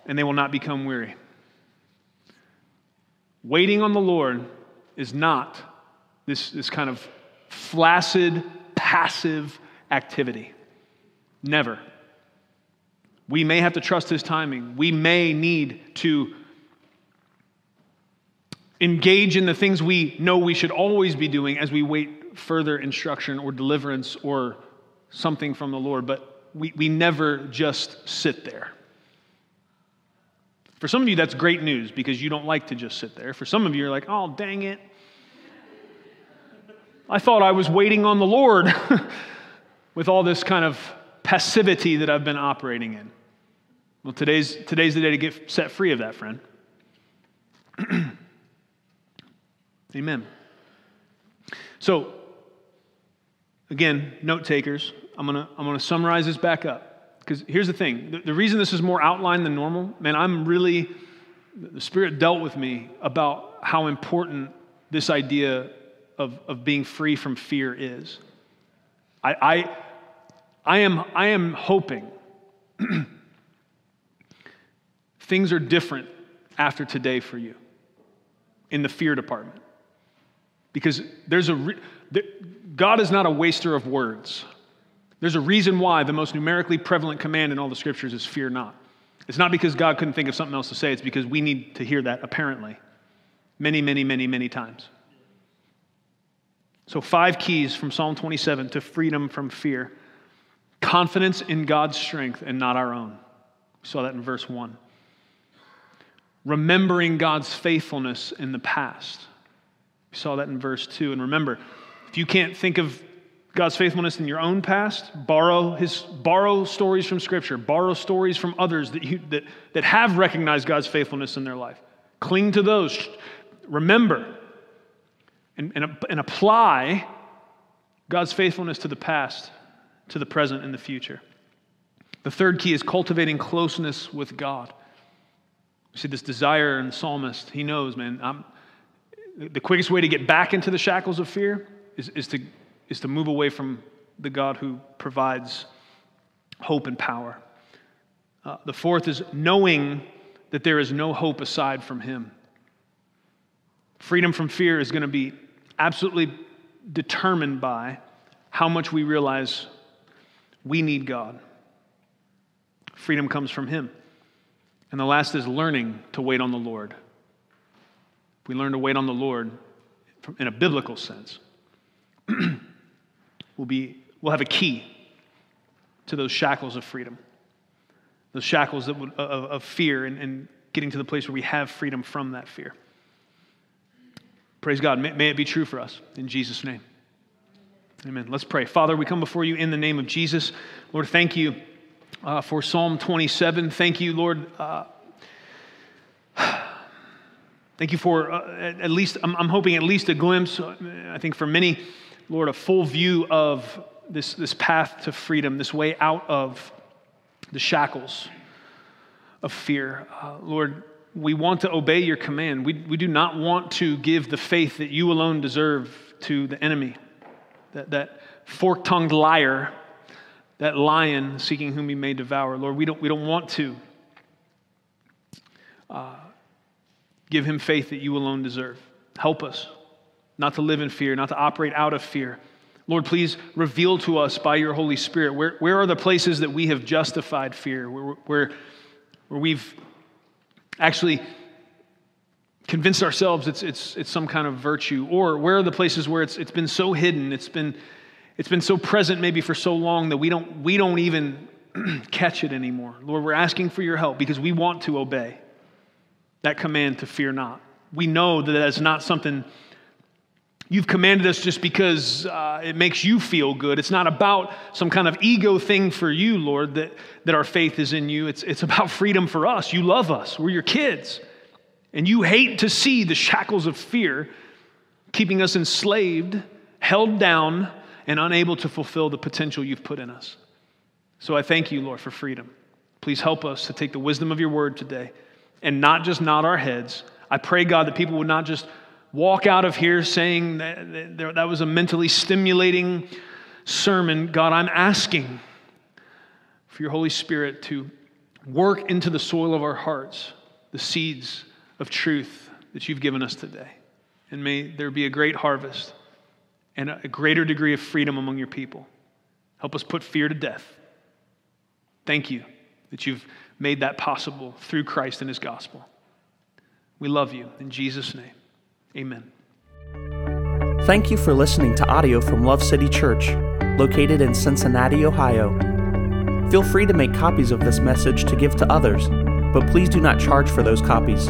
[SPEAKER 1] and they will not become weary. Waiting on the Lord is not this, this kind of flaccid, passive activity. Never. We may have to trust his timing. We may need to engage in the things we know we should always be doing as we wait further instruction or deliverance or something from the Lord, but we, we never just sit there. For some of you, that's great news because you don't like to just sit there. For some of you, you're like, oh, dang it. I thought I was waiting on the Lord with all this kind of passivity that I've been operating in. Well, today's, today's the day to get set free of that, friend. Amen. So, again, note takers, I'm going to I'm to summarize this back up. Because here's the thing the, the reason this is more outlined than normal, man, I'm really, the Spirit dealt with me about how important this idea of, of being free from fear is. I, I, am, I am hoping things are different after today for you in the fear department. Because there's a, re- God is not a waster of words. There's a reason why the most numerically prevalent command in all the scriptures is fear not. It's not because God couldn't think of something else to say, it's because we need to hear that apparently many, many, many, many times. So, five keys from Psalm 27 to freedom from fear confidence in God's strength and not our own. We saw that in verse 1. Remembering God's faithfulness in the past. We saw that in verse 2. And remember, if you can't think of God's faithfulness in your own past, borrow his borrow stories from scripture, borrow stories from others that you that, that have recognized God's faithfulness in their life. Cling to those. Remember and, and, and apply God's faithfulness to the past, to the present, and the future. The third key is cultivating closeness with God. You see this desire in the psalmist. He knows, man, I'm, the quickest way to get back into the shackles of fear is, is, to, is to move away from the God who provides hope and power. Uh, the fourth is knowing that there is no hope aside from Him. Freedom from fear is going to be absolutely determined by how much we realize we need God. Freedom comes from Him. And the last is learning to wait on the Lord. We learn to wait on the Lord in a biblical sense, we'll, be, we'll have a key to those shackles of freedom, those shackles that would, of, of fear, and, and getting to the place where we have freedom from that fear. Praise God. May, may it be true for us. In Jesus' name. Amen. Let's pray. Father, we come before you in the name of Jesus. Lord, thank you uh, for Psalm 27. Thank you, Lord. Uh, thank you for uh, at least, I'm, I'm, hoping at least a glimpse, uh, I think for many, Lord, a full view of this, this path to freedom, this way out of the shackles of fear. Uh, Lord, we want to obey your command. We, we do not want to give the faith that you alone deserve to the enemy, that, that fork tongued liar, that lion seeking whom he may devour. Lord, we don't, we don't want to uh, give him faith that you alone deserve. Help us not to live in fear, not to operate out of fear. Lord, please reveal to us by your Holy Spirit where, where are the places that we have justified fear, where, where, where we've actually convinced ourselves it's, it's, it's some kind of virtue? Or where are the places where it's, it's been so hidden, it's been, it's been so present maybe for so long that we don't, we don't even catch it anymore? Lord, we're asking for your help because we want to obey that command to fear not. We know that that's not something You've commanded us just because uh, it makes you feel good. It's not about some kind of ego thing for you, Lord, that, that our faith is in you. It's, it's about freedom for us. You love us, we're your kids. And you hate to see the shackles of fear keeping us enslaved, held down, and unable to fulfill the potential you've put in us. So I thank you, Lord, for freedom. Please help us to take the wisdom of your word today and not just nod our heads. I pray, God, that people would not just walk out of here saying that, that was a mentally stimulating sermon, God, I'm asking for your Holy Spirit to work into the soil of our hearts the seeds of truth that you've given us today. And may there be a great harvest and a greater degree of freedom among your people. Help us put fear to death. Thank you that you've made that possible through Christ and his gospel. We love you. In Jesus' name. Amen.
[SPEAKER 2] Thank you for listening to audio from Love City Church, located in Cincinnati, Ohio. Feel free to make copies of this message to give to others but please do not charge for those copies